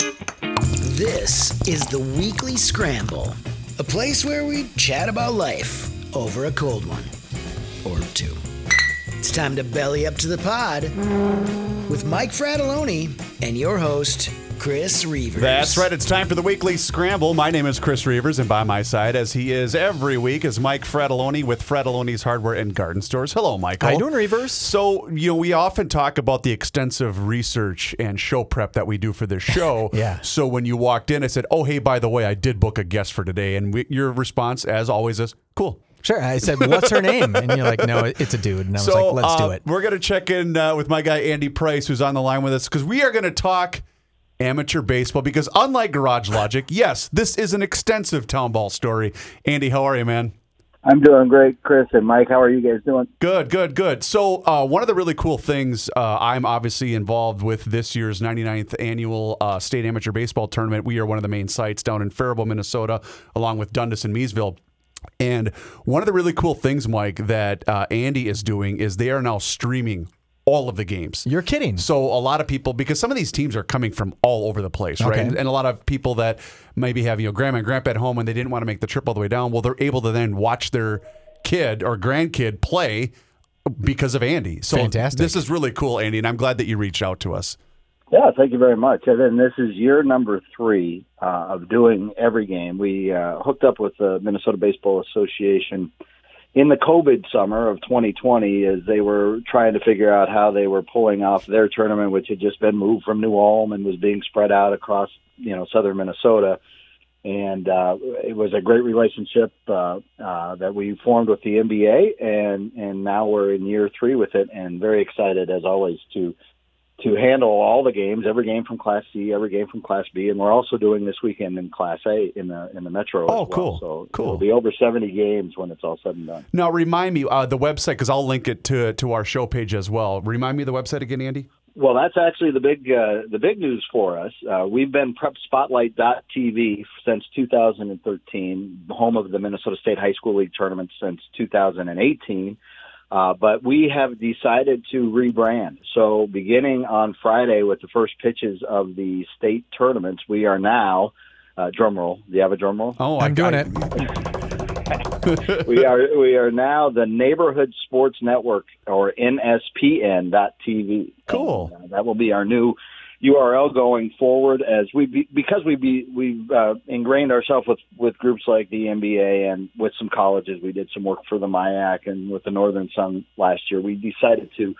This is the Weekly Scramble, a place where we chat about life over a cold one or two. It's time to belly up to the pod with Mike Fratelloni and your host, Chris Reavers. That's right. It's time for the weekly scramble. My name is Chris Reavers, and by my side, as he is every week, is Mike Fratelloni with Fratelloni's Hardware and Garden Stores. Hello, Michael. How you doing, Reavers? So, you know, we often talk about the extensive research and show prep that we do for this show. Yeah. So when you walked in, I said, "Oh, hey, by the way, I did book a guest for today," and we, your response, as always, is, "Cool." Sure. I said, "What's her name?" And you're like, "No, it's a dude." And I was So like, "Let's uh, do it." We're going to check in uh, with my guy Andy Price, who's on the line with us, because we are going to talk amateur baseball. Because unlike Garage Logic, yes, this is an extensive town ball story. Andy, how are you, man? I'm doing great, Chris and Mike. How are you guys doing? Good, good, good. So, uh, one of the really cool things, uh, I'm obviously involved with this year's 99th annual uh, state amateur baseball tournament. We are one of the main sites down in Faribault, Minnesota, along with Dundas and Miesville. And one of the really cool things, Mike, that uh, Andy is doing is they are now streaming all of the games. You're kidding. So a lot of people, because some of these teams are coming from all over the place, right? And, and a lot of people that maybe have you know grandma and grandpa at home and they didn't want to make the trip all the way down. Well, they're able to then watch their kid or grandkid play because of Andy. So Fantastic. this is really cool, Andy, and I'm glad that you reached out to us. Yeah, thank you very much. And then this is year number three uh, of doing every game. We uh, hooked up with the Minnesota Baseball Association in the COVID summer of 2020 as they were trying to figure out how they were pulling off their tournament, which had just been moved from New Ulm and was being spread out across, you know, southern Minnesota. And uh, it was a great relationship uh, uh, that we formed with the MBA, and and now we're in year three with it, and very excited as always to to handle all the games, every game from Class C, every game from Class B, and we're also doing this weekend in Class A in the in the Metro. Oh, well. cool. So Cool. it'll be over seventy games when it's all said and done. Now, remind me uh, the website because I'll link it to to our show page as well. Remind me the website again, Andy. Well, that's actually the big uh, the big news for us. Uh, we've been PrepSpotlight.tv since 2013, home of the Minnesota State High School League tournament since 2018. Uh, but we have decided to rebrand. So beginning on Friday with the first pitches of the state tournaments, we are now. Uh, drum roll. Do you have a drum roll? Oh, I'm doing it. we are we are now the Neighborhood Sports Network or NSPN.TV. Cool. And, uh, that will be our new URL going forward as we be, because we be, we've uh, ingrained ourselves with with groups like the MBA and with some colleges. We did some work for the MIAC and with the Northern Sun last year. We decided to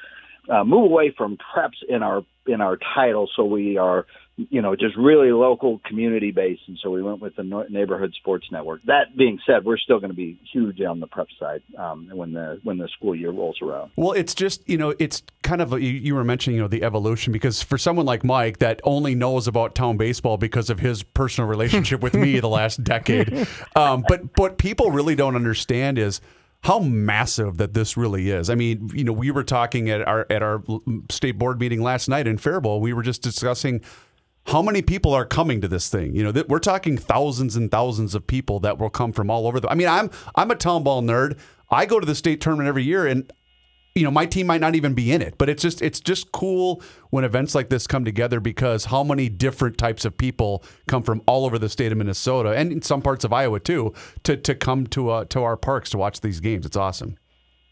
uh, move away from preps in our in our title, so we are you know just really local community based, and so we went with the neighborhood sports network. That being said, we're still going to be huge on the prep side um, when the when the school year rolls around. Well, it's just you know, it's kind of a, you, you were mentioning you know the evolution because for someone like Mike that only knows about town baseball because of his personal relationship with me the last decade, um, but what people really don't understand is how massive that this really is. I mean, you know, we were talking at our at our state board meeting last night in Faribault. We were just discussing how many people are coming to this thing? You know, that we're talking thousands and thousands of people that will come from all over the. I mean, I'm I'm a town ball nerd. I go to the state tournament every year, and you know, my team might not even be in it, but it's just it's just cool when events like this come together because how many different types of people come from all over the state of Minnesota and in some parts of Iowa too to to come to uh, to our parks to watch these games. It's awesome.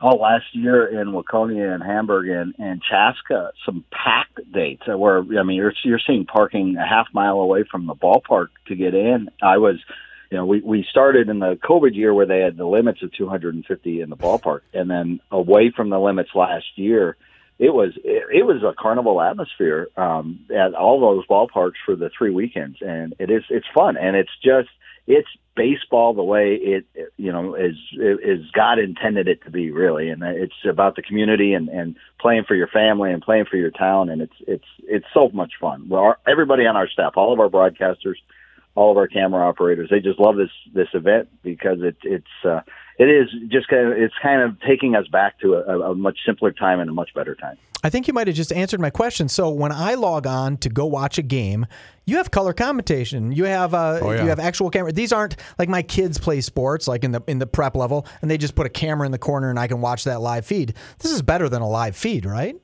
Oh, last year in Waconia and Hamburg and, and Chaska, some packed dates where I mean you're you're seeing parking a half mile away from the ballpark to get in. I was, you know, we we started in the COVID year where they had the limits of 250 in the ballpark, and then away from the limits last year, it was it, it was a carnival atmosphere um, at all those ballparks for the three weekends, and it is it's fun. And it's just it's baseball the way it you know is is God intended it to be really, and it's about the community and and playing for your family and playing for your town, and it's it's it's so much fun. Well, everybody on our staff, all of our broadcasters, all of our camera operators, they just love this this event because it it's uh, it is just kind of it's kind of taking us back to a, a much simpler time and a much better time. I think you might have just answered my question. So when I log on to go watch a game, you have color commentation. You have uh, Oh, yeah. you have actual camera. These aren't like my kids play sports, like in the in the prep level, and they just put a camera in the corner and I can watch that live feed. This is better than a live feed, right?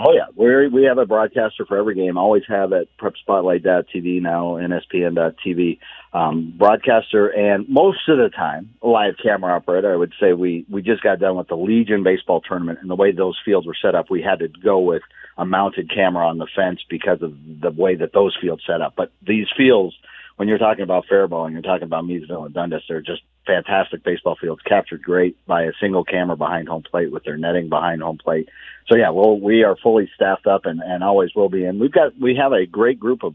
Oh yeah, we we have a broadcaster for every game. Always have at PrepSpotlight.tv now, NSPN.tv. Um, broadcaster, and most of the time, live camera operator. I would say we we just got done with the Legion baseball tournament, and the way those fields were set up, we had to go with a mounted camera on the fence because of the way that those fields set up. But these fields, when you're talking about Faribault and you're talking about Miesville and Dundas, they're just fantastic baseball fields, captured great by a single camera behind home plate with their netting behind home plate. So yeah, well, we are fully staffed up and, and always will be. And we've got we have a great group of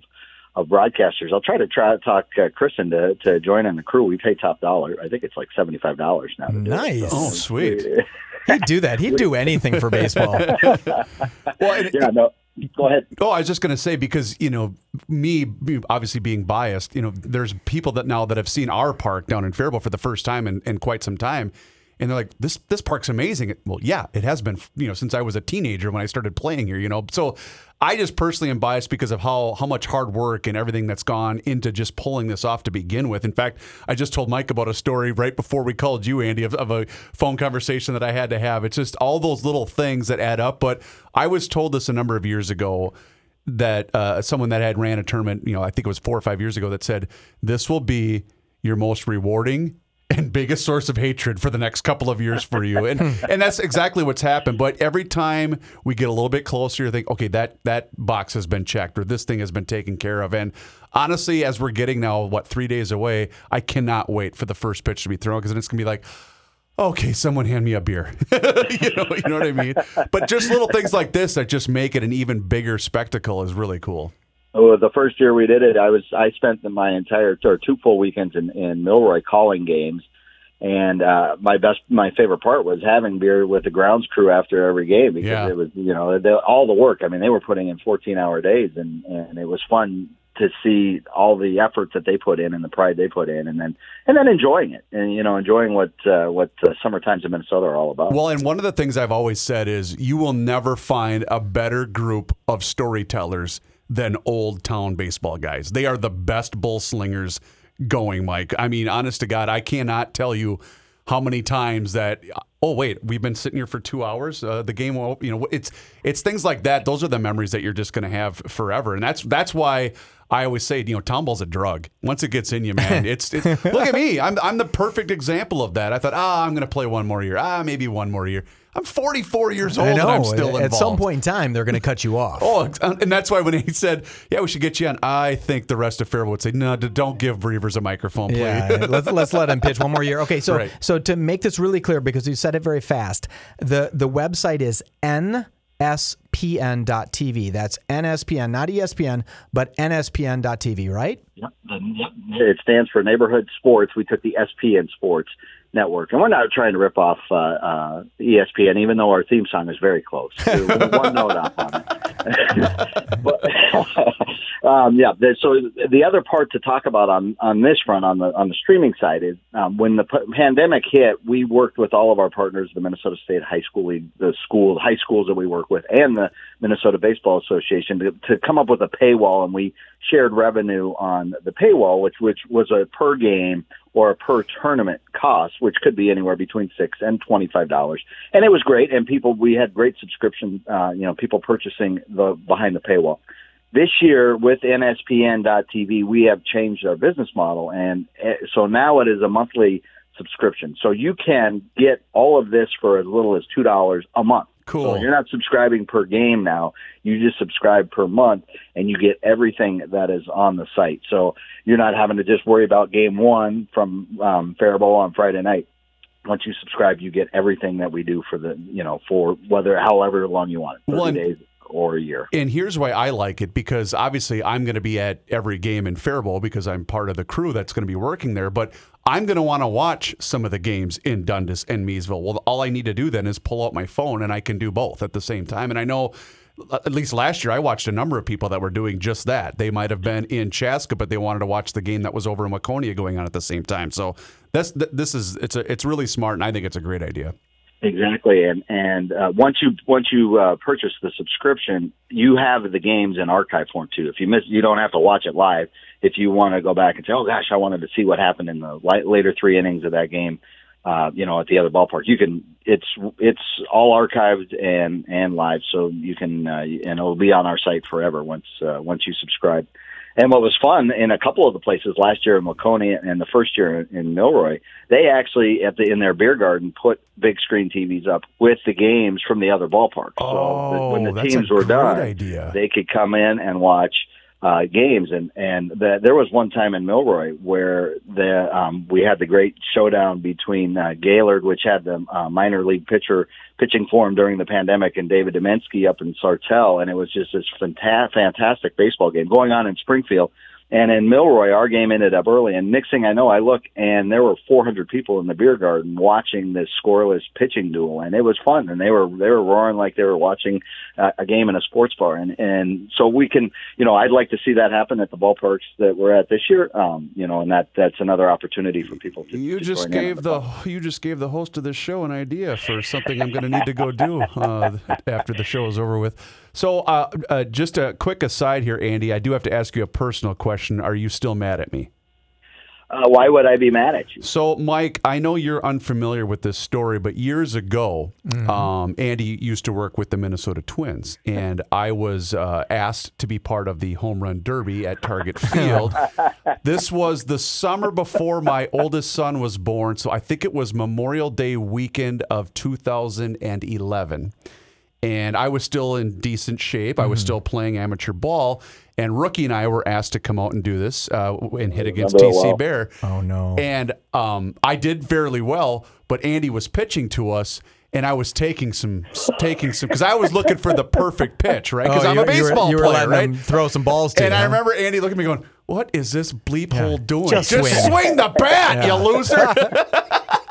of broadcasters. I'll try to try to talk uh, Kristen to to join in the crew. We pay top dollar. I think it's like seventy five dollars now. To do it. Nice. Oh, sweet. He'd do that. He'd do anything for baseball. Well, and- yeah, no. Go ahead. Oh, I was just going to say because you know me obviously being biased, you know, there's people that now that have seen our park down in Faribault for the first time in, in quite some time, and they're like, "This this park's amazing." Well, yeah, it has been, you know, since I was a teenager when I started playing here. You know, so I just personally am biased because of how how much hard work and everything that's gone into just pulling this off to begin with. In fact, I just told Mike about a story right before we called you, Andy, of, of a phone conversation that I had to have. It's just all those little things that add up. But I was told this a number of years ago that uh, someone that had ran a tournament, you know, I think it was four or five years ago, that said this will be your most rewarding and biggest source of hatred for the next couple of years for you. And and that's exactly what's happened. But every time we get a little bit closer, you think, okay, that that box has been checked or this thing has been taken care of. And honestly, as we're getting now, what, three days away, I cannot wait for the first pitch to be thrown because then it's gonna be like, okay, someone hand me a beer. you know, you know what I mean? But just little things like this that just make it an even bigger spectacle is really cool. Oh, the first year we did it, I was I spent my entire or two full weekends in, in Milroy calling games, and uh, my best my favorite part was having beer with the grounds crew after every game because Yeah. it was you know they, all the work. I mean, they were putting in 14 hour days, and and it was fun to see all the effort that they put in and the pride they put in, and then and then enjoying it, and you know enjoying what uh, what uh, summer times in Minnesota are all about. Well, and one of the things I've always said is you will never find a better group of storytellers than old town baseball guys. They are the best bull slingers going, Mike. I mean, honest to God, I cannot tell you how many times that oh wait we've been sitting here for two hours uh, the game will you know it's it's things like that those are the memories that you're just going to have forever and that's that's why I always say, you know, ball's a drug. Once it gets in you, man, it's, it's look at me. I'm I'm the perfect example of that. I thought, ah, I'm going to play one more year. Ah, maybe one more year. I'm 44 years old I know. and I'm still involved. At some point in time, they're going to cut you off. Oh, and that's why when he said, "Yeah, we should get you on," I think the rest of Fairwood would say, "No, don't give Reavers a microphone, please." Yeah, let's let's let him pitch one more year. Okay, so Right. so to make this really clear, because you said it very fast, the the website is nspn.tv. That's NSPN, not ESPN, but NSPN.tv, right? Yep. Yep. It stands for Neighborhood Sports. We took the SP in Sports Network, and we're not trying to rip off uh, uh, ESPN, even though our theme song is very close. One note off on it. but, um, yeah. So the other part to talk about on on this front, on the on the streaming side, is um, when the p- pandemic hit, we worked with all of our partners, the Minnesota State High School League, the school high schools that we work with, and the Minnesota Baseball Association to, to come up with a paywall, and we shared revenue on the paywall, which which was a per game or per tournament cost, which could be anywhere between six and twenty five dollars. And it was great, and people we had great subscription, uh, you know, people purchasing the behind the paywall. This year with NSPN.TV, we have changed our business model, and uh, so now it is a monthly subscription. So you can get all of this for as little as two dollars a month. Cool. So you're not subscribing per game now. You just subscribe per month, and you get everything that is on the site. So you're not having to just worry about game one from um, Faribault on Friday night. Once you subscribe, you get everything that we do for the you know for whether however long you want it, thirty Well, and- days or a year. And here's why I like it because obviously I'm going to be at every game in Faribault because I'm part of the crew that's going to be working there. But I'm going to want to watch some of the games in Dundas and Miesville. Well, all I need to do then is pull out my phone and I can do both at the same time. And I know. At least last year, I watched a number of people that were doing just that. They might have been in Chaska, but they wanted to watch the game that was over in Waconia going on at the same time. So that's this is it's a it's really smart, and I think it's a great idea. Exactly, and and uh, once you once you uh, purchase the subscription, you have the games in archive form too. If you miss, you don't have to watch it live. If you want to go back and say, "Oh gosh, I wanted to see what happened in the later three innings of that game," uh, you know, at the other ballpark. You can it's it's all archived and and live, so you can uh, and it'll be on our site forever once uh, once you subscribe. And what was fun in a couple of the places last year in Waconia and the first year in Milroy, they actually at the in their beer garden put big screen TVs up with the games from the other ballparks. Oh, so when the that's a teams were great done, idea. they could come in and watch uh, games. And and the, there was one time in Milroy where the um, we had the great showdown between uh, Gaylord, which had the uh, minor league pitcher pitching for him during the pandemic, and David Demensky up in Sartell, and it was just this fanta- fantastic baseball game going on in Springfield. And in Milroy, our game ended up early. And next thing I know, I look and there were 400 people in the beer garden watching this scoreless pitching duel, and it was fun. And they were they were roaring like they were watching uh, a game in a sports bar. And and so we can, you know, I'd like to see that happen at the ballparks that we're at this year. Um, you know, and that that's another opportunity for people. To, You to just join in on gave the you just gave the host of this show an idea for something I'm going to need to go do uh, after the show is over with. So, uh, uh, just a quick aside here, Andy. I do have to ask you a personal question. Are you still mad at me? Uh, why would I be mad at you? So, Mike, I know you're unfamiliar with this story, but years ago, um, Andy used to work with the Minnesota Twins, and I was uh, asked to be part of the home run derby at Target Field. this was the summer before my oldest son was born, so I think it was Memorial Day weekend of 2011 and I was still in decent shape. I was still playing amateur ball, and Rookie and I were asked to come out and do this uh, and hit against TC well. Bear. Oh, no. And um, I did fairly well, but Andy was pitching to us. And I was taking some, taking some, because I was looking for the perfect pitch, right? Because Oh, I'm a were- you were- baseball were player, right? throw some balls to And you, I huh? remember Andy looking at me going, "What is this bleep hole doing? Just Just, swing." swing the bat, you loser!"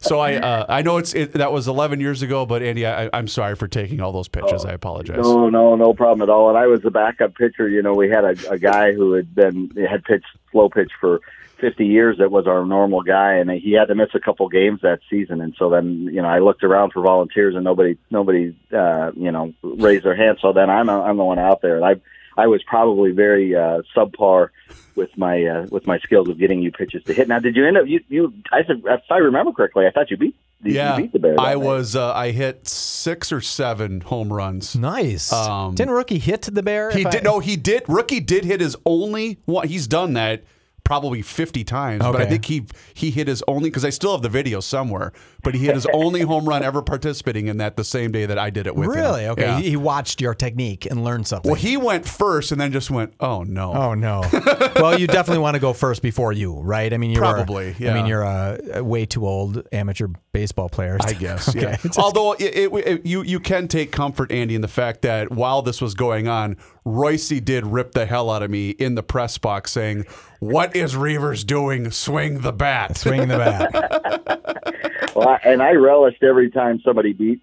so I, uh, I know it's it, that was 11 years ago, but Andy, I, I'm sorry for taking all those pitches. I apologize. No, no, no problem at all. And I was the backup pitcher. You know, we had a, a guy who had been had pitched slow pitch for 50 years. That was our normal guy, and he had to miss a couple games that season. And so then, you know, I looked around for volunteers, and nobody, nobody, uh, you know, raised their hand. So then I'm I'm the one out there, and I I was probably very uh, subpar with my uh, with my skills of getting you pitches to hit. Now, did you end up you you? I said if I remember correctly, I thought you beat you yeah, beat the Bears. I was. Uh, I hit six or seven home runs. Nice. Um, Didn't Rookie hit the bear? He If I- did. No, he did. Rookie did hit his only one. He's done that probably 50 times, but I think he he hit his only because I still have the video somewhere. But he hit his only home run ever participating in that the same day that I did it with him. Really? Okay. Yeah. He, he watched your technique and learned something. Well, he went first and then just went, "Oh no." Oh no! well, you definitely want to go first before you, right? I mean, you're Probably, I yeah. mean, you're a, a way too old amateur baseball player. I guess. Okay. Yeah. Although it, it, it- you you can take comfort, Andy, in the fact that while this was going on, Royce did rip the hell out of me in the press box, saying, "What is Reavers doing? Swing the bat." Swing the bat. Well, I, and I relished every time somebody beat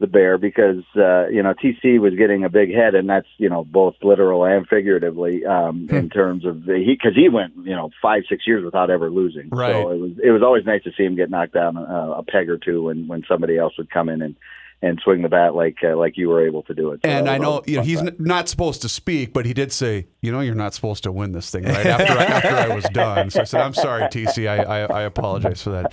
the bear because uh, you know TC was getting a big head, and that's you know both literal and figuratively um, in terms of the, he because he went you know five six years without ever losing. Right. So it was it was always nice to see him get knocked down uh, a peg or two when when somebody else would come in and and swing the bat like uh, like you were able to do it. So And I know you know he's n- not supposed to speak, but he did say, "You know, you're not supposed to win this thing." Right after I, after I was done, so I said, "I'm sorry, TC. I, I, I apologize for that."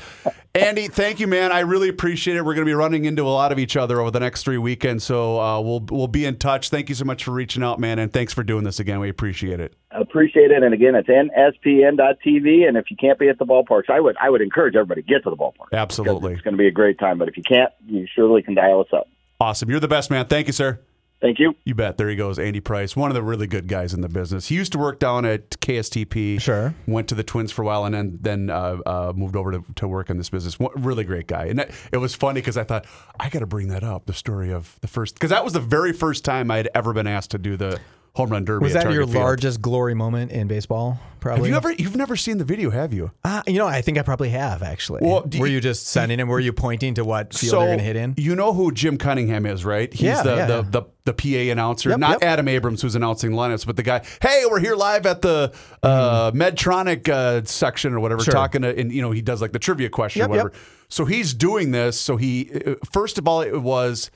Andy, thank you, man. I really appreciate it. We're going to be running into a lot of each other over the next three weekends, so uh, we'll we'll be in touch. Thank you so much for reaching out, man, and thanks for doing this again. We appreciate it. appreciate it. And again, it's nspn.tv. And if you can't be at the ballparks, I would I would encourage everybody to get to the ballpark. Absolutely. it's going to be a great time. But if you can't, you surely can dial us up. Awesome. You're the best, man. Thank you, sir. Thank you. You bet. There he goes, Andy Price, one of the really good guys in the business. He used to work down at KSTP. Sure. Went to the Twins for a while and then then uh, uh, moved over to, to work in this business. One, really great guy. And that, it was funny because I thought I got to bring that up. The story of the first because that was the very first time I had ever been asked to do the home run derby. Was at that your Field. largest glory moment in baseball? Probably. Have you ever? You've never seen the video, have you? Uh, you know, I think I probably have actually. Well, were you- you just sending him? Were you pointing to what field they're going to hit in? You know who Jim Cunningham is, right? He's Yeah, the, yeah, the, yeah. the the PA announcer, Yep, not yep. Adam Abrams who's announcing lineups, but the guy. Hey, we're here live at the uh, Medtronic uh, section or whatever. Sure. talking to, and you know he does like the trivia question Yep, or whatever. So he's doing this. So he uh, first of all, it was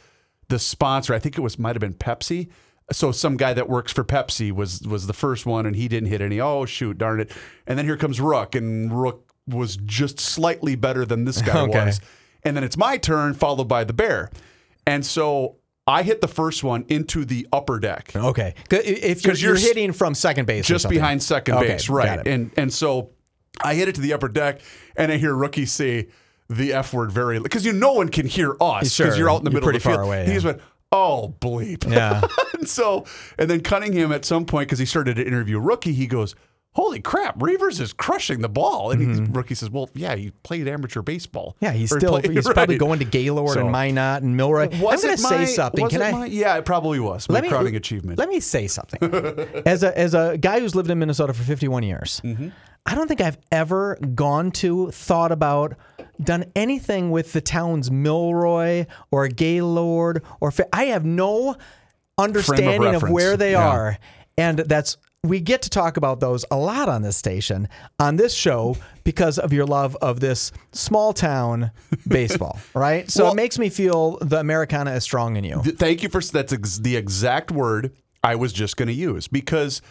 the sponsor. I think it was might have been Pepsi. So some guy that works for Pepsi was was the first one, and he didn't hit any. Oh shoot, darn it! And then here comes Rook, and Rook was just slightly better than this guy Okay. was. And then it's my turn, followed by the bear. And so I hit the first one into the upper deck. Okay. If you're, you're, you're hitting from second base, just behind second Okay, base, right? And and so I hit it to the upper deck, and I hear rookie say the f word very because you no one can hear us because Sure, you're out in the you're middle of the field. away, He yeah. just went. Oh bleep! Yeah. and so, and then Cunningham at some point because he started to interview rookie, he goes, "Holy crap, Reavers is crushing the ball!" And he, rookie says, "Well, yeah, you played amateur baseball. Mm-hmm. Yeah, he's Or still play- he's probably going to Gaylord So- and Minot and Milroy. Was I'm going it to say my- something. Can I? my- yeah, it probably was. My crowning achievement. Let me say something. as a as a guy who's lived in Minnesota for 51 years, Mm-hmm. I don't think I've ever gone to, thought about, done anything with the towns Milroy or Gaylord or Fa- I have no understanding of, reference. where they Yeah. are, and that's. We get to talk about those a lot on this station, on this show, because of your love of this small town baseball, right? So Well- it makes me feel the Americana is strong in you. Th- Thank you for that's ex- the exact word I was just going to use because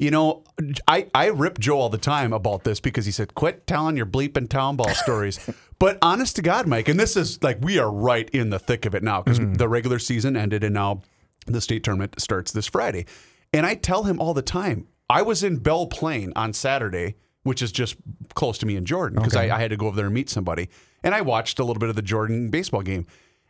you know I I rip Joe all the time about this because he said quit telling your bleeping town ball stories. but honest to God, Mike, and this is like we are right in the thick of it now because mm. the regular season ended and now the state tournament starts this Friday. And I tell him all the time. I was in Belle Plaine on Saturday, which is just close to me in Jordan because I, I had to go over there and meet somebody. And I watched a little bit of the Jordan baseball game.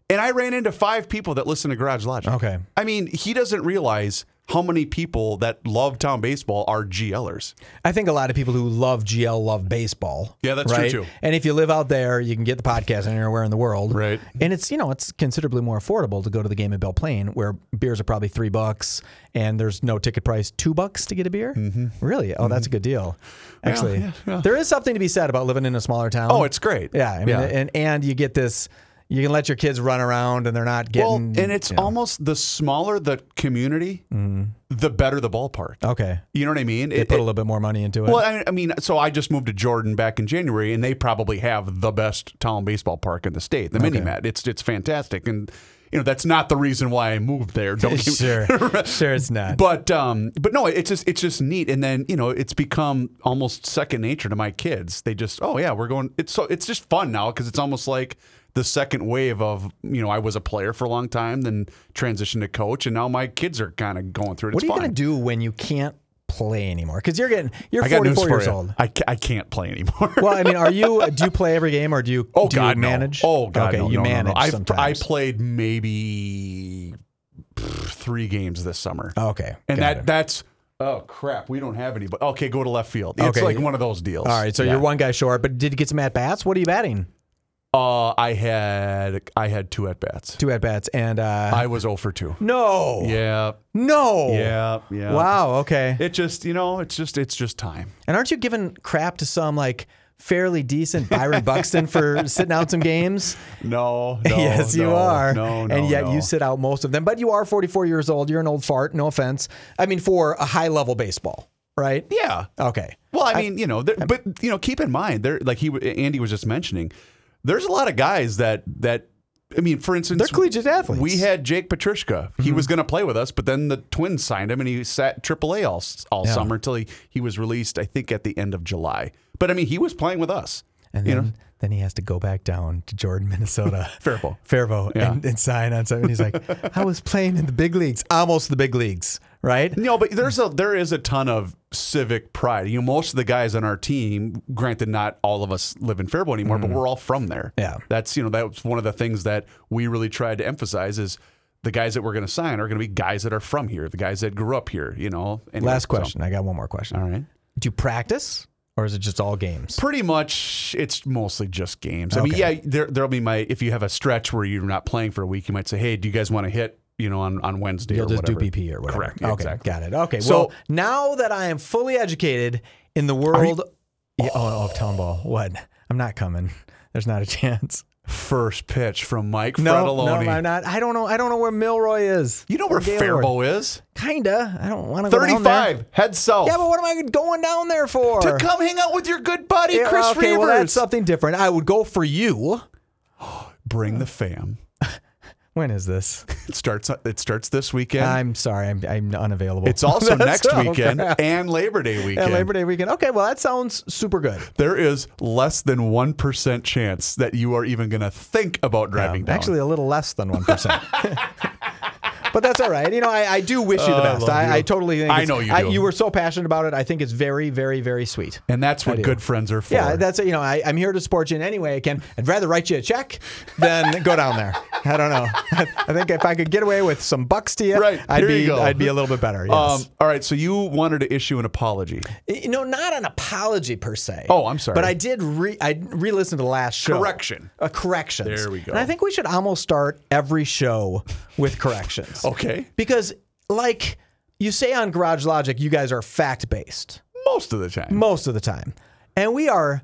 And I ran into five people that listen to Garage Logic. Okay. I mean, he doesn't realize how many people that love town baseball are GLers. I think a lot of people who love GL love baseball. Yeah, that's true, too. And if you live out there, you can get the podcast anywhere in the world. Right. And it's you know it's considerably more affordable to go to the game at Belle Plaine, where beers are probably three bucks, and there's no ticket price, two bucks to get a beer. Mm-hmm. Really? Oh, that's a good deal. Actually, yeah, yeah. there is something to be said about living in a smaller town. Oh, it's great. yeah. I mean, and and you get this. You can let your kids run around, and they're not getting. well, and it's you know. almost the smaller the community, the better the ballpark. okay. You know what I mean? They It- put a little bit more money into it. Well, I, I mean, so I just moved to Jordan back in January, and they probably have the best town baseball park in the state, the Mini Met. It's it's fantastic, and you know that's not the reason why I moved there. Don't me- sure, sure, it's not. But um, but no, it's just it's just neat, and then you know it's become almost second nature to my kids. They just oh yeah, we're going. It's so it's just fun now because it's almost like the second wave of you know I was a player for a long time, then transitioned to coach, and now my kids are kind of going through it. What it's are you to do when you can't play anymore? Because you're getting you're I 44 for years you. old. I, ca- I can't play anymore. Well, I mean, are you? Do you play every game, or do you? Oh do God, you manage? no! Oh God, okay, no, you no, no, no. manage I've. I played maybe three games this summer, Okay, and that it. that's oh crap, we don't have any. But okay, go to left field. It's Okay. like one of those deals. All right, so Yeah. you're one guy short, but did you get some at bats? What are you batting? Uh, I had I had two at bats. Two at bats, and uh, I was 0 for two. no, Yeah, no, yeah, yeah. Wow. Okay. It just you know it's just it's just time. And aren't you giving crap to some like fairly decent Byron Buxton for sitting out some games? No, no yes, you are. No, no, and yet no. you sit out most of them. But you are 44 years old. You're an old fart. No offense. I mean, for a high level baseball, right? Yeah. Okay. Well, I mean, you know, but you know, keep in mind, there, like he, Andy was just mentioning, there's a lot of guys that that. I mean, for instance, They're collegiate athletes. Mm-hmm. We had Jake Petrushka. He was going to play with us, but then the Twins signed him, and he sat AAA all all Yeah. summer until he he was released. I think at the end of July. But I mean, he was playing with us. And then, know, then he has to go back down to Jordan, Minnesota. Faribault. Faribault Yeah. and, and sign on something. He's like, I was playing in the big leagues, almost the big leagues, right? No, but there's a there is a ton of civic pride. You know, most of the guys on our team, granted, not all of us live in Faribault anymore, but we're all from there. Mm-hmm. Yeah. that's you know that's one of the things that we really tried to emphasize is the guys that we're going to sign are going to be guys that are from here, the guys that grew up here. You know. Anyway, Last so- question. I got one more question. all right. Do you practice or is it just all games? Pretty much, it's mostly just games. I mean, yeah, there there'll be my if you have a stretch where you're not playing for a week, you might say, hey, do you guys want to hit? You know, on, on Wednesday You'll or just whatever. do BP or whatever. Correct. Okay, Exactly. got it. Okay. So- well, now that I am fully educated in the world, yeah, oh, of town ball, what? I'm not coming. There's not a chance. First pitch from Mike No, Fratelloni. no, I'm not. I don't know. I don't know where Milroy is. You know where. Faribault is? Kinda. I don't want to go down there. 35. Head south. Yeah, but what am I going down there for? to come hang out with your good buddy, Yeah, Chris okay, well, Reavers. that's something different. I would go for you. Bring the fam. When is this? It starts. It starts this weekend. I'm sorry, I'm, I'm unavailable. it's also next oh, weekend crap. and Labor Day Yeah, weekend. Labor Day weekend. Okay, well that sounds super good. There is less than one percent chance that you are even going to think about driving down. Actually, a little less than one percent. But that's all right. You know, I, I do wish you the Oh, best. love I, you. I totally think I it's- know you do. you were so passionate about it. I think it's very, very, very sweet. and that's what good friends are for. Yeah, that's it. You know, I, I'm here to support you in any way I can. I'd rather write you a check than go down there. I don't know. I think if I could get away with some bucks to you, Right, I'd here be you go. I'd be a little bit better. Yes. Um, all right, so you wanted to issue an apology. you know, not an apology per se. Oh, I'm sorry. But I did re I re-listened to the last show. Correction. A corrections. There we go. And I think we should almost start every show with corrections. Okay. Because like you say on Garage Logic, you guys are fact based Most of the time. most of the time. And we are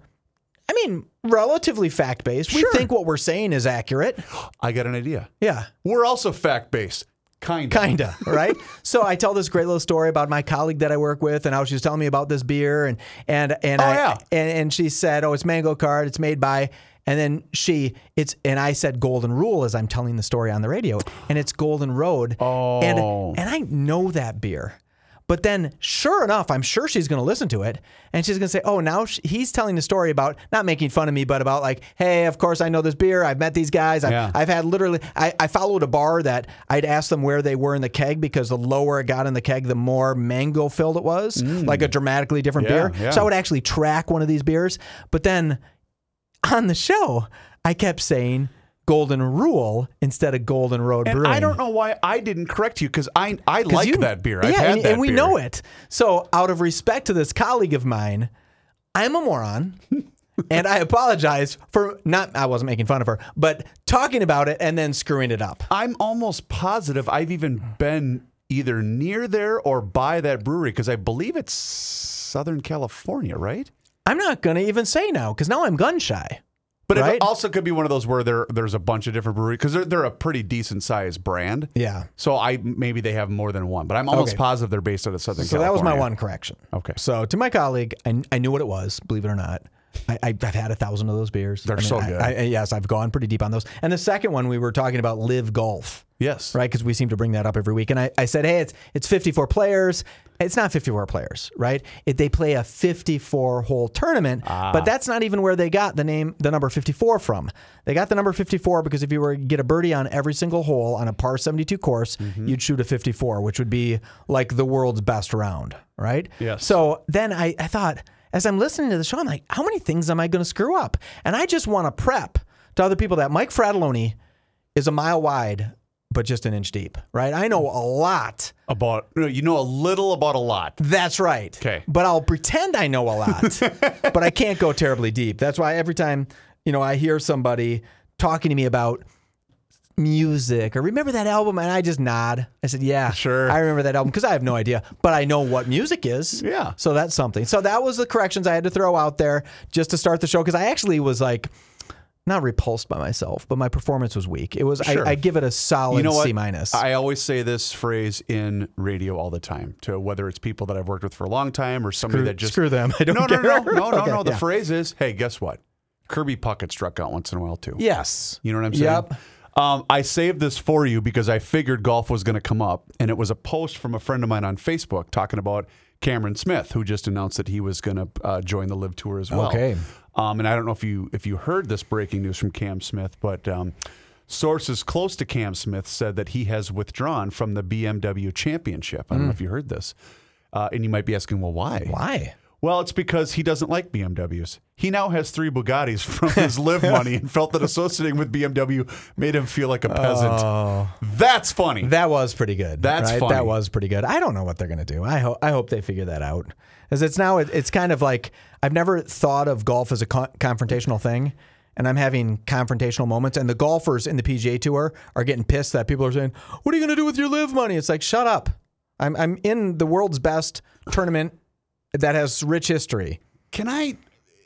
I mean, relatively fact based. We think what we're saying is accurate. I got an idea. Yeah. We're also fact based. Kind of. Kinda, right? so I tell this great little story about my colleague that I work with, and how she was telling me about this beer, and and and Oh, I yeah. and, and she said, "Oh, it's Mango Cart. It's made by." And then she, it's, and I said Golden Rule as I'm telling the story on the radio, and it's Golden Road. Oh. And and I know that beer. But then, sure enough, I'm sure she's going to listen to it, and she's going to say, "Oh, now sh he's telling the story about not making fun of me, but about like, hey, of course I know this beer. I've met these guys. I've, Yeah. I've had literally. I, I followed a bar that I'd ask them where they were in the keg because the lower it got in the keg, the more mango filled it was, like a dramatically different Mm. Yeah, beer. yeah. So I would actually track one of these beers. But then on the show, I kept saying Golden Rule instead of Golden Road And Brewing. I don't know why I didn't correct you because I I like you- that beer. I've yeah, had and, that and we beer. know it. So, out of respect to this colleague of mine, I'm a moron. and I apologize for not, I wasn't making fun of her, but talking about it and then screwing it up. I'm almost positive I've even been either near there or by that brewery because I believe it's Southern California, right? I'm not going to even say now because now I'm gun shy. But Right? it also could be one of those where there there's a bunch of different breweries because they're they're a pretty decent sized brand. Yeah. So I maybe they have more than one, but I'm almost Okay. positive they're based out of Southern So that was my one correction. Okay. So to my colleague, I, I knew what it was, believe it or not. I, I, I've had a thousand of those beers. They're I mean, so I- good. I, yes, I've gone pretty deep on those. And the second one, we were talking about LIV golf. Yes. right? Because we seem to bring that up every week. And I, I said, hey, it's it's 54 players. It's not 54 players, right? It, they play a 54 hole tournament, Ah. but that's not even where they got the name, the number 54 from. They got the number 54 because if you were to get a birdie on every single hole on a par 72 course, Mm-hmm. you'd shoot a 54, which would be like the world's best round, right? Yes. So then I, I thought, as I'm listening to the show, I'm like, how many things am I going to screw up? And I just want to prep to other people that Mike Fratelloni is a mile wide, but just an inch deep, right? I know a lot. About you know a little about a lot. That's right. 'Kay. But I'll pretend I know a lot, but I can't go terribly deep. That's why every time, you know, I hear somebody talking to me about music or remember that album and I just nod. I said, "Yeah, Sure. I remember that album because I have no idea, but I know what music is." Yeah. So that's something. So that was the corrections I had to throw out there just to start the show because I actually was like not repulsed by myself, but my performance was weak. It was Sure. I, I give it a solid You know? C minus. I always say this phrase in radio all the time to whether it's people that I've worked with for a long time or somebody that just Screw them. I don't no, no, no, no, no, Okay, no. The yeah. phrase is, hey, guess what? Kirby Puckett struck out once in a while too. Yes. You know what I'm saying? Yep. Um, I saved this for you because I figured golf was going to come up, and it was a post from a friend of mine on Facebook talking about Cameron Smith, who just announced that he was going to uh, join the LIV Tour as well. Okay. Um, and I don't know if you if you heard this breaking news from Cam Smith, but um, sources close to Cam Smith said that he has withdrawn from the BMW Championship. I don't know if you heard this, uh, and you might be asking, well, why? Why? Well, it's because he doesn't like BMWs. He now has three Bugattis from his LIV money and felt that associating with BMW made him feel like a peasant. Oh, That's funny. that was pretty good. That's right? funny. That was pretty good. I don't know what they're gonna do. I hope I hope they figure that out. As it's now, it, it's kind of like I've never thought of golf as a con- confrontational thing, and I'm having confrontational moments. And the golfers in the PGA Tour are getting pissed that people are saying, "What are you gonna do with your LIV money?" It's like, shut up. I'm I'm in the world's best tournament that has rich history. Can I?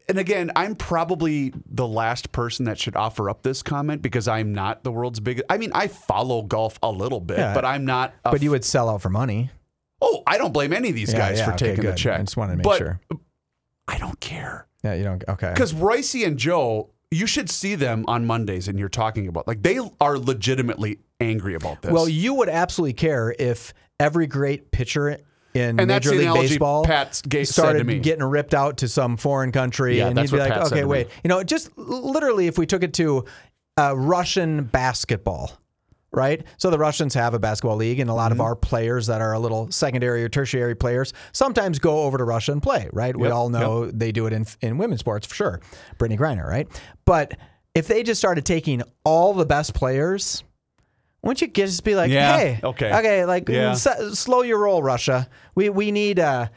And again, I'm probably the last person that should offer up this comment because I'm not the world's biggest. I mean, I follow golf a little bit, Yeah. but I'm not. A But you would sell out for money. oh, I don't blame any of these guys for okay, taking the good. check. I just wanted to make But sure. I don't care. Yeah, you don't. Okay. Because Royce and Joe, you should see them on Mondays and you're talking about like they are legitimately angry about this. Well, you would absolutely care if every great pitcher in And Major League Baseball Pat ga- said started getting ripped out to some foreign country, Yeah, and you'd be like, Pat okay, wait, you know, just literally, if we took it to uh, Russian basketball. Right, so the Russians have a basketball league, and a lot Mm-hmm. of our players that are a little secondary or tertiary players sometimes go over to Russia and play. Right, we Yep, all know they do it in in women's sports for sure. Brittney Griner, right? But if they just started taking all the best players, wouldn't you just be like, Yeah, hey, okay. okay, like Yeah. s- slow your roll, Russia. We we need uh,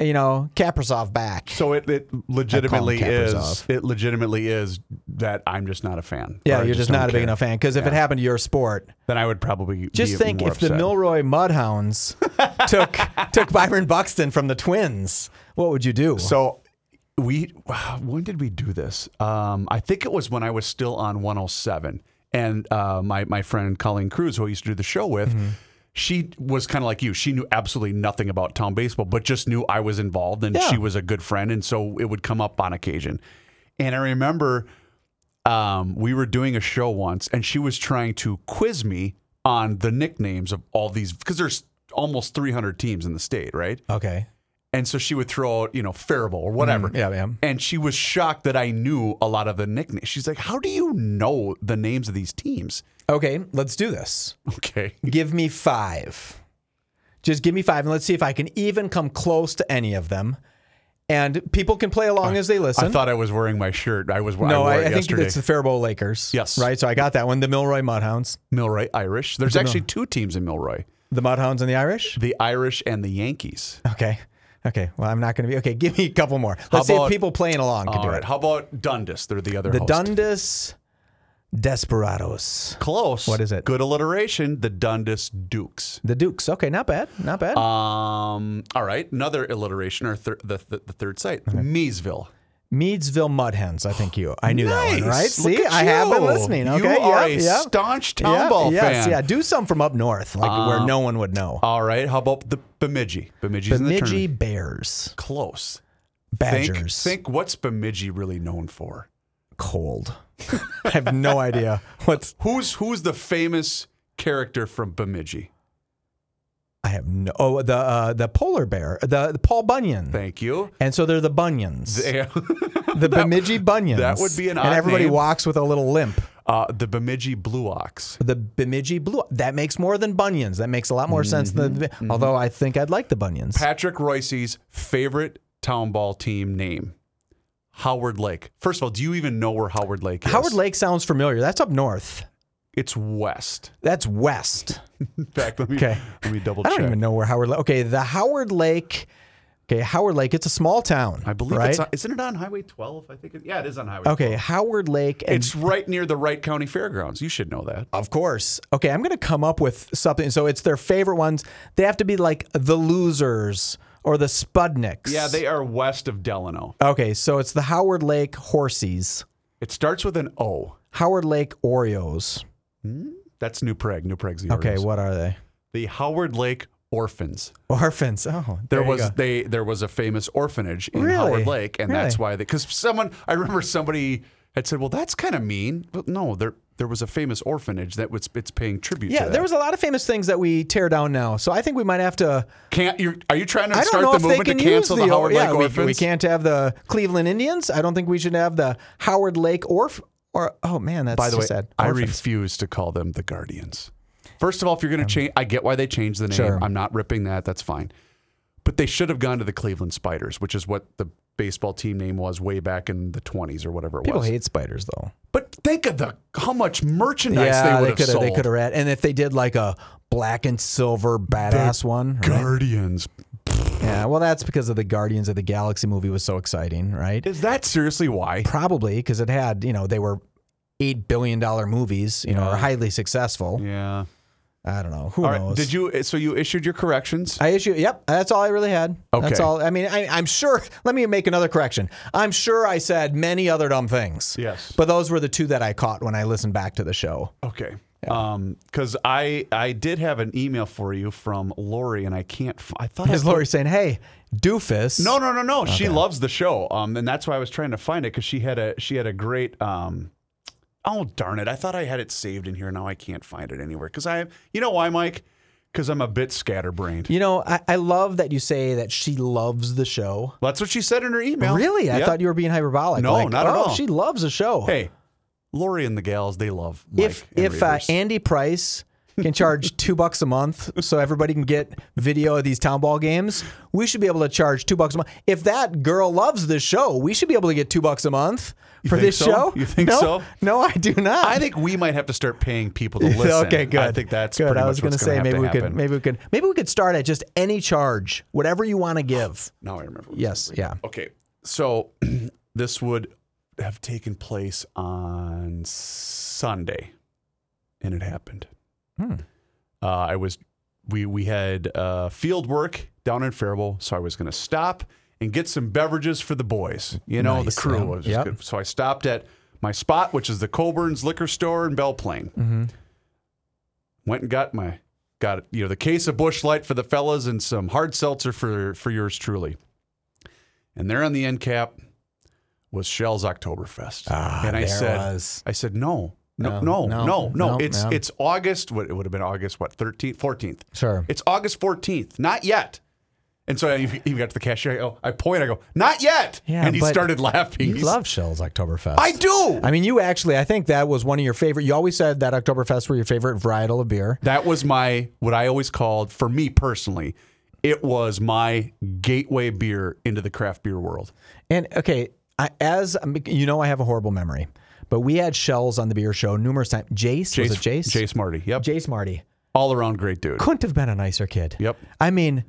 you know, Kaprasov back. so it, it legitimately is. Kaprizov. It legitimately is that I'm just not a fan. Yeah, I you're just don't not a big care. enough fan because if it happened to your sport, Then I would probably just be think more if the upset. Milroy Mudhounds took took Byron Buxton from the Twins, what would you do? So we when did we do this? Um, I think it was when I was still on 107, and uh, my my friend Colleen Cruz, who I used to do the show with. Mm-hmm. She was kind of like you. She knew absolutely nothing about town baseball, but just knew I was involved and Yeah. she was a good friend. And so it would come up on occasion. And I remember um, we were doing a show once and she was trying to quiz me on the nicknames of all these, because there's almost 300 teams in the state, right? okay, And so she would throw out, you know, Faribault or whatever. Mm, yeah, yeah. And she was shocked that I knew a lot of the nicknames. She's like, How do you know the names of these teams? okay, let's do this. Okay. Give me five. Just give me five, and let's see if I can even come close to any of them. And people can play along as they listen. I thought I was wearing my shirt. I was I no, wore I, it I think yesterday. it's the Faribault Lakers. Yes. right. So I got that one. The Milroy Mudhounds, Milroy Irish. There's actually two teams in Milroy the Mudhounds, and the Irish. the Irish and the Yankees. Okay. Okay. Well, I'm not going to be. Okay. Give me a couple more. Let's see about- if people playing along can do right. it. How about Dundas? They're the other The host. Dundas Desperados. Close. What is it? Good alliteration. The Dundas Dukes. The Dukes. Okay. Not bad. Not bad. Um. All right. Another alliteration, or thir- the, the the third site, Miesville. Miesville Mudhens. I think you. I knew that one, right? See, I have been listening. Okay. You are yep, a yep. staunch town Yep, ball yes, fan. Uh, Yeah. Do some from up north, like where no one would know. All right. How about the Bemidji? Bemidji's in the Bemidji. Bears. Close. Badgers. Think, think what's Bemidji really known for? cold. I have no idea what's. Who's who's the famous character from Bemidji? Have no. Oh, the uh, the polar bear, the, the Paul Bunyan. Thank you. And so they're the Bunyans, the Bemidji Bunyans. that would be an And everybody name. walks with a little limp. uh, the Bemidji Blue Ox. The Bemidji Blue. That makes more than Bunyans. That makes a lot more sense than. Mm-hmm. Although I think I'd like the Bunyans. Patrick Royce's favorite town ball team name. Howard Lake. First of all, do you even know where Howard Lake is? Howard Lake sounds familiar. That's up north. It's west. That's west. In fact, let me Okay. let me double I check. don't even know where Howard Lake. Okay, the Howard Lake. Okay, Howard Lake. It's a small town. I believe right? it's on, isn't it on Highway 12? I think it, yeah, it is on Highway. Okay, 12. Howard Lake. And It's right near the Wright County Fairgrounds. You should know that. Of course. Okay, I'm going to come up with something. So it's their favorite ones. They have to be like the losers or the Spudniks. Yeah, they are west of Delano. Okay, so it's the Howard Lake Horsies, It starts with an O. Howard Lake Oreos. That's New Prague. New Prague's the Okay, what are they? The Howard Lake Orphans. Orphans. Oh, There, you was go. they there was a famous orphanage in Really? Howard Lake, and that's Really? why they because someone I remember somebody had said, "Well, that's kind of mean." But no, there there was a famous orphanage that was it's paying tribute. Yeah, to there was a lot of famous things that we tear down now. So I think we might have to. Can't you? Are you trying to I don't start know the if they movement to can use cancel the, Howard yeah, Lake we- Orphans? We, can't have the Cleveland Indians. I don't think we should have the Howard Lake Orph. Or oh man, that's By the way, sad. I Orphans. refuse to call them the Guardians. First of all, if you're going to um, change, I get why they changed the name. Sure. I'm not ripping that. That's fine. But they should have gone to the Cleveland Spiders, which is what the baseball team name was way back in the 20s or whatever it People was. People hate spiders though. But think of the how much merchandise yeah, they they would could have. sold. They could have read. And if they did like a black and silver badass one, right? Guardians. Yeah. Well, that's because of the Guardians of the Galaxy movie was so exciting, right? Is that seriously why? Probably because it had you know they were eight billion dollar movies, you know, Yeah. are highly successful. Yeah. I don't know. Who All knows? right. Did you? So you issued your corrections. I issue. Yep, that's all I really had. That's Okay. all. I mean, I, I'm sure. Let me make another correction. I'm sure I said many other dumb things. Yes. but those were the two that I caught when I listened back to the show. Okay. Um, because I I did have an email for you from Lori, and I can't. f- I thought I Is put- Lori saying, "Hey, doofus"? No, no, no, no. She loves the show. Um, and that's why I was trying to find it because she had a she had a great um. Oh darn it! I thought I had it saved in here. Now I can't find it anywhere because I, you know why, Mike? Because I'm a bit scatterbrained. You know, I, I love that you say that she loves the show. That's what she said in her email. Really? I Yeah. thought you were being hyperbolic. No, like, not at oh, all. She loves the show. Hey, Lori and the gals, they love Mike if and if uh, Reavers. Andy Price can charge two bucks a month so everybody can get video of these town ball games, we should be able to charge two bucks a month. If that girl loves this show, we should be able to get two bucks a month for think this so? show. You think no? so? No, I do not. I think we might have to start paying people to listen. okay, good. I think that's good. pretty I was gonna say maybe to we could maybe we could maybe we could start at just any charge, whatever you want to give. Now I remember. Yes, yeah. Okay, so this would have taken place on Sunday, and it happened. Hmm. Uh, I was we we had uh, field work down in Faribault, so I was going to stop and get some beverages for the boys. You know, Nice, the crew was Yep. good. So I stopped at my spot, which is the Coborn's Liquor Store in Belle Plaine. Mm-hmm. Went and got my got you know the case of Busch Light for the fellas and some hard seltzer for for yours truly. And there on the end cap was Schell's Oktoberfest. Ah, and I said was. I said no. No, No, no, no, no, no. no, It's no. it's August. What it would have been August? What 13th, 14th? Sure. It's August 14th. Not yet. And so I even got to the cashier. I go, I point. I go, not yet. Yeah, and he started laughing. You He's- love Schell's Oktoberfest. I do. I mean, you actually, I think that was one of your favorite. You always said that Oktoberfest were your favorite varietal of beer. That was my what I always called for me personally. It was my gateway beer into the craft beer world. And okay, I, as you know, I have a horrible memory, but we had Schells on the beer show numerous times. Jace, was it Jace? Jace Marti. Yep. Jace Marti All around great dude. couldn't have been a nicer kid. Yep. I mean,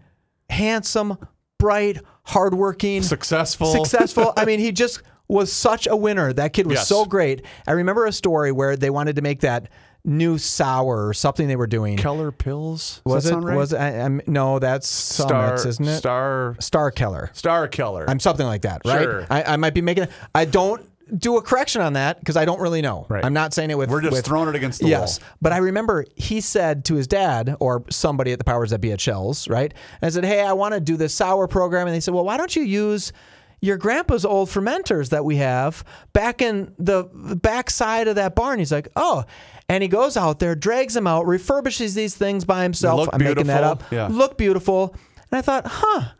handsome, bright, hardworking, Successful. successful. I mean, he just was such a winner. That kid was Yes. so great. I remember a story where they wanted to make that new sour or something they were doing. Keller Pils. Does was it? right? Was? I, I'm, no, that's Star, Summits, isn't it? Star Starkeller. Star Keller. I'm something like that, right? Sure. I, I might be making. I don't do a correction on that because I don't really know. Right. I'm not saying it with. We're just with- throwing it against the yes, wall. Yes, but I remember he said to his dad or somebody at the powers that be at Schells, right? And I said, "Hey, I want to do this sour program," and they said, "Well, why don't you use?" Your grandpa's old fermenters that we have back in the back side of that barn. He's like, oh, and he goes out there, drags them out, refurbishes these things by himself. Look I'm making that up. Yeah. Look beautiful. And I thought, huh,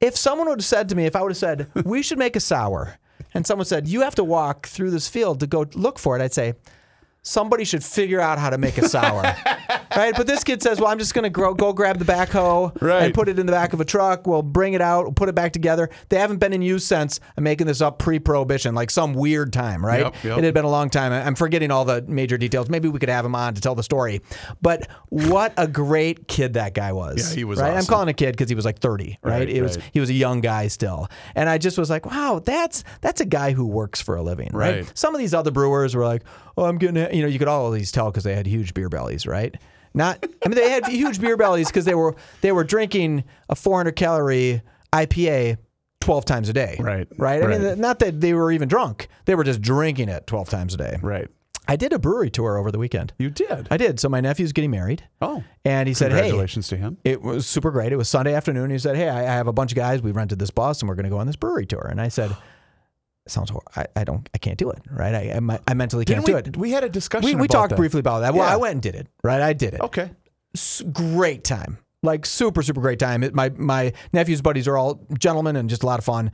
if someone would have said to me, if I would have said, we should make a sour, and someone said, you have to walk through this field to go look for it, I'd say, somebody should figure out how to make a sour. right? But this kid says, well, I'm just going to go, grab the backhoe and put it in the back of a truck. We'll bring it out, we'll put it back together. They haven't been in use since, I'm making this up pre prohibition, like some weird time, right? Yep, yep. It had been a long time. I'm forgetting all the major details. Maybe we could have him on to tell the story. But what a great kid that guy was. Yeah, he was Right? I'm awesome. calling a kid because he was like 30, right? Right, it was he was a young guy still, and I just was like, wow, that's that's a guy who works for a living, right? Right. Some of these other brewers were like, oh, I'm getting, you know, you could always tell because they had huge beer bellies, right? Not, I mean, they had huge beer bellies because they were they were drinking a 400 calorie IPA 12 times a day, Right, Right. I mean, not that they were even drunk; they were just drinking it 12 times a day. Right. I did a brewery tour over the weekend. You did. I did. So my nephew's getting married, oh. and he said, "Hey." Congratulations to him. It was super great. It was Sunday afternoon. He said, "Hey, I I have a bunch of guys. We rented this bus, and we're going to go on this brewery tour." And I said, "Sounds horrible. I, I don't. I can't do it. Right? I I, me- I mentally can't Didn't do we, it." we had a discussion. We, we about talked that. briefly about that. Well, Yeah. I went and did it. Right? I did it. Okay. S- great time. Like super super great time. It, my my nephew's buddies are all gentlemen and just a lot of fun.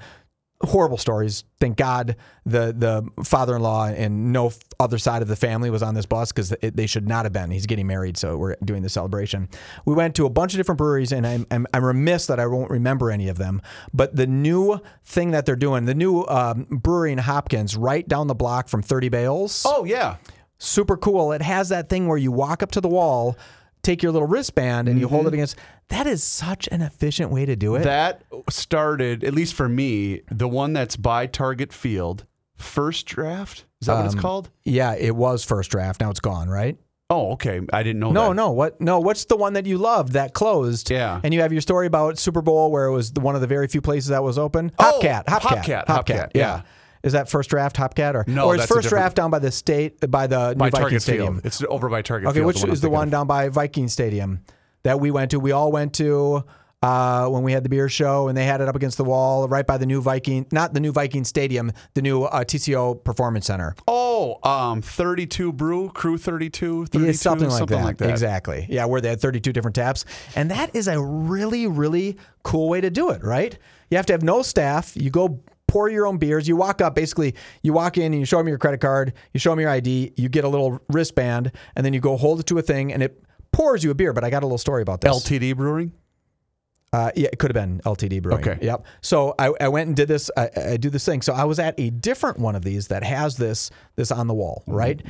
Horrible stories. Thank God the the father-in-law and no other side of the family was on this bus because they should not have been. He's getting married, so we're doing the celebration. We went to a bunch of different breweries, and I'm, I'm, I'm remiss that I won't remember any of them. But the new thing that they're doing, the new um, brewery in Hopkins, right down the block from 30 Bales Oh yeah. super cool. It has that thing where you walk up to the wall, take your little wristband, and you hold it against. That is such an efficient way to do it. That started, at least for me, the one that's by Target Field, First Draft. Is that Um, what it's called? yeah, it was first draft. Now it's gone, right? Oh, okay. I didn't know No, that. no. What? No. What's the one that you loved that closed? Yeah. And you have your story about Super Bowl where it was the, one of the very few places that was open. Oh, Hopcat. Hopcat. Hopcat, Hopcat, yeah. Is that first draft Hopcat or No, or is first draft down by the state by the By new Viking Target Stadium? Field. It's over by Target Okay, Field. which I'm is the one of. down by Viking Stadium that we went to? We all went to. uh, when we had the beer show, and they had it up against the wall right by the new Viking, not the new Viking Stadium, the new uh, TCO Performance Center. Oh, um, 32 brew, crew 32, 32 Yeah, something, like, something that. like that. Exactly. Yeah, where they had 32 different taps. And that is a really, really cool way to do it, right? You have to have no staff. You go pour your own beers. You walk up, basically, you walk in and you show them your credit card, you show them your ID, you get a little wristband, and then you go hold it to a thing and it pours you a beer. But I got a little story about this. LTD Brewing? Uh, yeah, it could have been LTD Brewing. Okay. Yep. So I, I went and did this. I, I do this thing. So I was at a different one of these that has this this on the wall, right?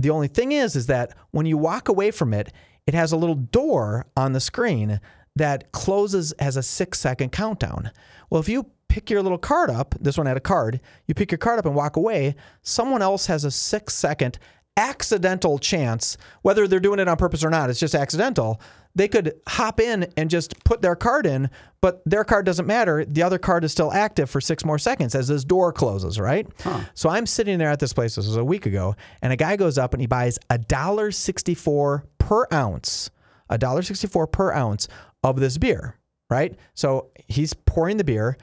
The only thing is, is that when you walk away from it, it has a little door on the screen that closes as a six second countdown. Well, if you pick your little card up, this one had a card. You pick your card up and walk away. Someone else has a six second accidental chance, whether they're doing it on purpose or not, it's just accidental. They could hop in and just put their card in, but their card doesn't matter. The other card is still active for six more seconds as this door closes, right? So I'm sitting there at this place, this was a week ago, and a guy goes up and he buys a dollar sixty-four per ounce, a dollar sixty-four per ounce of this beer, right? So he's pouring the beer,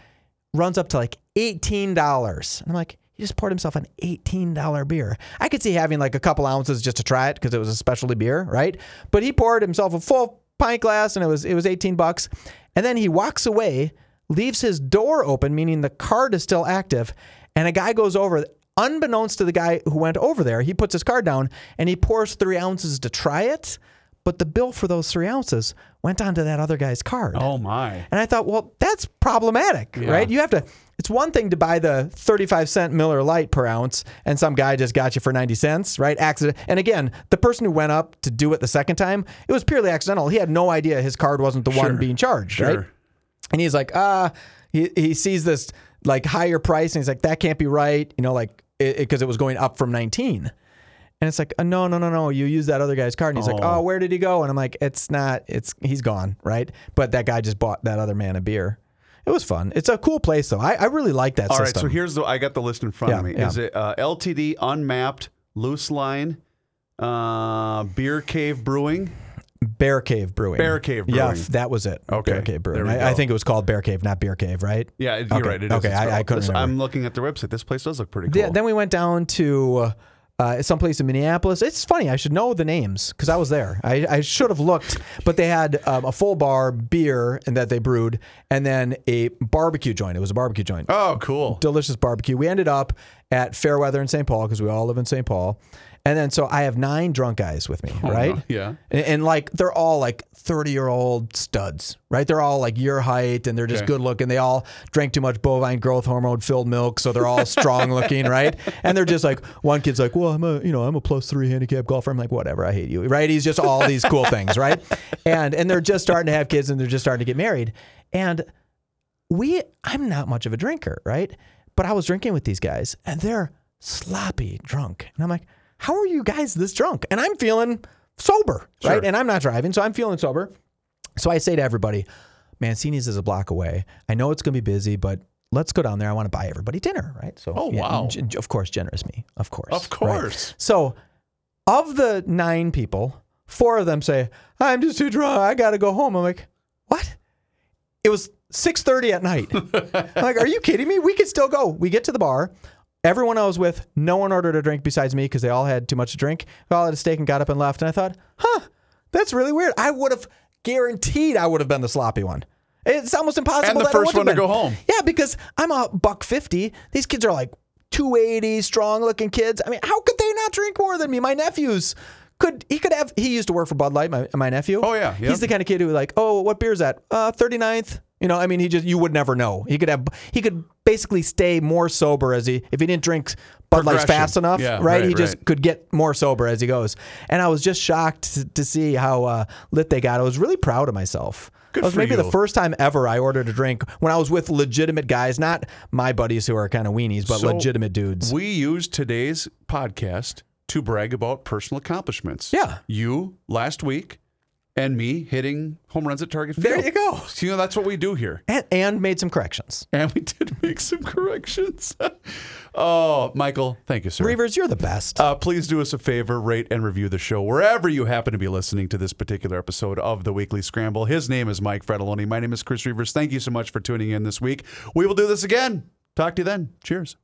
runs up to like $18. And I'm like, he just poured himself an $18 beer. I could see having like a couple ounces just to try it because it was a specialty beer, right? But he poured himself a full pint glass and it was it was 18 bucks. And then he walks away, leaves his door open, meaning the card is still active, and a guy goes over unbeknownst to the guy who went over there, he puts his card down and he pours three ounces to try it. But the bill for those three ounces went onto that other guy's card. Oh, my. And I thought, well, that's problematic, Yeah. right? You have to. It's one thing to buy the 35 cent Miller Lite per ounce, and some guy just got you for 90 cents, right? Accident. And again, the person who went up to do it the second time, it was purely accidental. He had no idea his card wasn't the one being charged, right? Sure. And he's like, ah, he, he sees this like higher price, and he's like, that can't be right, you know, like because it, was going up from 19. And it's like, uh, no, no, no, no. You use that other guy's card. And he's like, Oh. oh, where did he go? And I'm like, it's not, it's, he's gone, right? But that guy just bought that other man a beer. It was fun. It's a cool place, though. I, I really like that All right, system. so here's the. I got the list in front of Yeah, me. yeah. Is it uh, LTD unmapped Luce Line, uh, beer cave brewing? Bear Cave Brewing. Bear Cave Yeah, Brewing. that was it. Okay, Bear Cave Brewing. there we I, I go. think it was called Bear Cave, not Beer Cave, right? Yeah, you're Okay, right. It is. okay, It's I- I couldn't this- remember. I'm looking at the website. This place does look pretty cool. Yeah, then we went down to uh, uh, someplace in Minneapolis. It's funny. I should know the names because I was there. I, I should have looked, but they had um, a full bar beer and that they brewed, and then a barbecue joint. It was a barbecue joint. oh, cool. Delicious barbecue. We ended up at Fairweather in St. Paul because we all live in St. Paul. And then so I have nine drunk guys with me, oh, right? Yeah. And, and like they're all like 30 year old studs, right? They're all like your height and they're just Okay. good looking. They all drank too much bovine growth hormone filled milk, so they're all strong looking, right? And they're just like one kid's like, well, I'm a you know I'm a plus three handicap golfer. I'm like, whatever, I hate you, right? He's just all these cool things, right? And and they're just starting to have kids and they're just starting to get married. And we, I'm not much of a drinker, right? But I was drinking with these guys and they're sloppy drunk, and I'm like, how are you guys this drunk? And I'm feeling sober, right? And I'm not driving, so I'm feeling sober. So I say to everybody, Mancini's is a block away. I know it's going to be busy, but let's go down there. I want to buy everybody dinner, right? So, Oh, wow. g- g- of course, generous me, of course, Of right? course. So, of the nine people, four of them say, "I'm just too drunk. I got to go home." I'm like, "What?" It was 6:30 at night. I'm like, "Are you kidding me? We could still go." We get to the bar. Everyone I was with, no one ordered a drink besides me because they all had too much to drink. We all had a steak and got up and left. And I thought, "Huh, that's really weird." I would have guaranteed I would have been the sloppy one. It's almost impossible. And the first one to go home. Yeah, because I'm a buck fifty. These kids are like 280, strong looking kids. I mean, how could they not drink more than me? My nephews could he could have he used to work for Bud Light, my, my nephew. Oh, yeah, yep. He's the kind of kid who like, oh, what beer is that? Uh 39th. You know, I mean, he just you would never know. He could have he could basically stay more sober as he if he didn't drink Bud Lights fast enough, Yeah, right? right, He just could get more sober as he goes. And I was just shocked to, to see how uh, lit they got. I was really proud of myself. Good it was maybe the first time ever I ordered a drink when I was with legitimate guys, not my buddies who are kind of weenies, but So, legitimate dudes. We use today's podcast to brag about personal accomplishments. Yeah. You last week and me hitting home runs at Target Field. There you go. You know, that's what we do here. And, and made some corrections. And we did make some corrections. oh, Michael, thank you, sir. Reavers, you're the best. Uh, please do us a favor, rate and review the show wherever you happen to be listening to this particular episode of the Weekly Scramble. His name is Mike Fratelloni. My name is Chris Reavers. Thank you so much for tuning in this week. We will do this again. Talk to you then. Cheers.